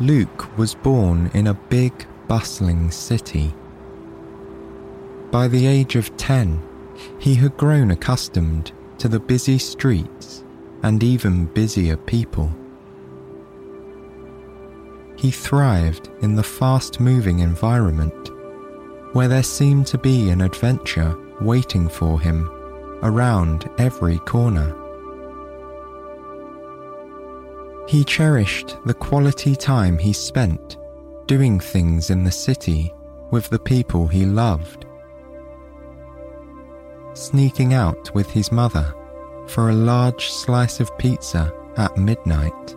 Luke was born in a big, bustling city. By the age of 10, he had grown accustomed to the busy streets and even busier people. He thrived in the fast moving environment where there seemed to be an adventure waiting for him around every corner. He cherished the quality time he spent doing things in the city with the people he loved. Sneaking out with his mother for a large slice of pizza at midnight.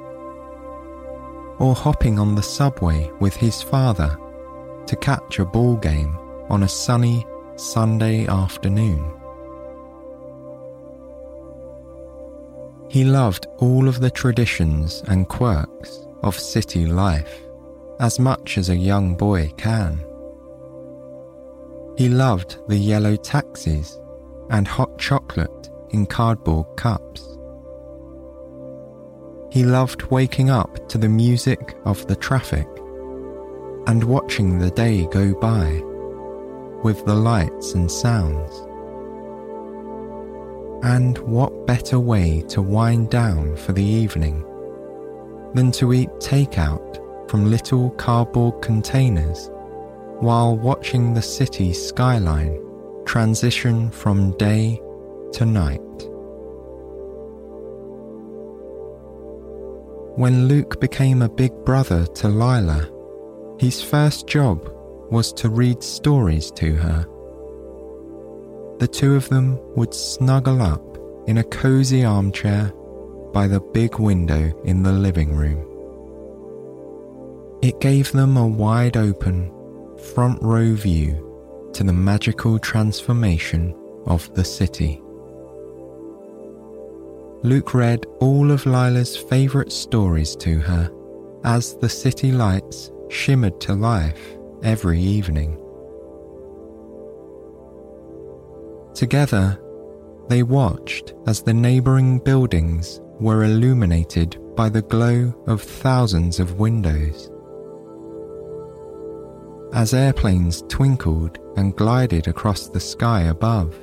Or hopping on the subway with his father to catch a ball game on a sunny Sunday afternoon. He loved all of the traditions and quirks of city life as much as a young boy can. He loved the yellow taxis and hot chocolate in cardboard cups. He loved waking up to the music of the traffic and watching the day go by with the lights and sounds. And what better way to wind down for the evening than to eat takeout from little cardboard containers while watching the city skyline transition from day to night? When Luke became a big brother to Lila, his first job was to read stories to her the two of them would snuggle up in a cozy armchair by the big window in the living room. It gave them a wide open, front row view to the magical transformation of the city. Luke read all of Lila's favourite stories to her as the city lights shimmered to life every evening. Together, they watched as the neighbouring buildings were illuminated by the glow of thousands of windows. As airplanes twinkled and glided across the sky above,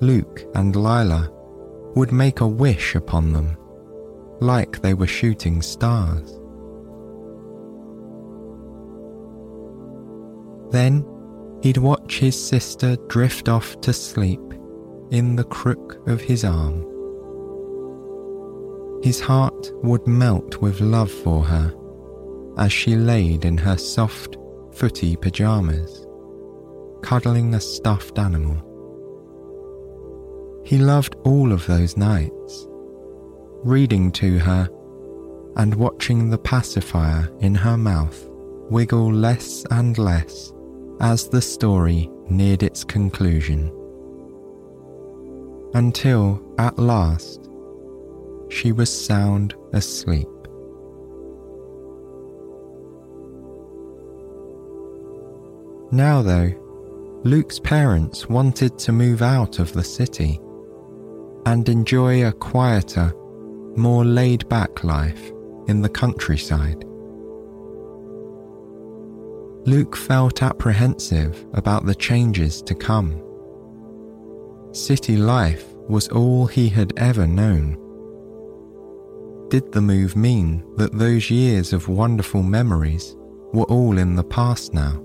Luke and Lila would make a wish upon them, like they were shooting stars. Then he'd watch his sister drift off to sleep in the crook of his arm. His heart would melt with love for her as she laid in her soft, footy pyjamas, cuddling a stuffed animal. He loved all of those nights, reading to her and watching the pacifier in her mouth wiggle less and less as the story neared its conclusion. Until, at last, she was sound asleep. Now, though, Luke's parents wanted to move out of the city and enjoy a quieter, more laid back life in the countryside. Luke felt apprehensive about the changes to come. City life was all he had ever known. Did the move mean that those years of wonderful memories were all in the past now?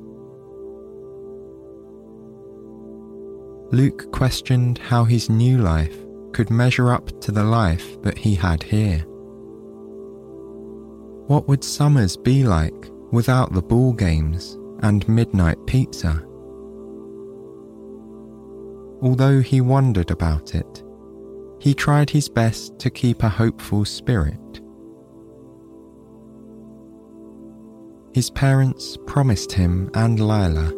Luke questioned how his new life could measure up to the life that he had here. What would summers be like without the ball games and midnight pizza. although he wondered about it, he tried his best to keep a hopeful spirit. His parents promised him and Lila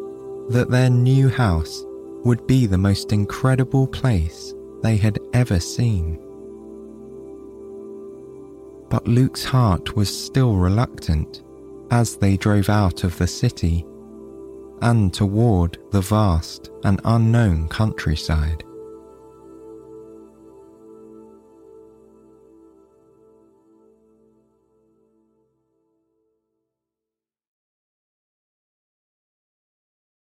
that their new house would be the most incredible place they had ever seen. But Luke's heart was still reluctant as they drove out of the city and toward the vast and unknown countryside.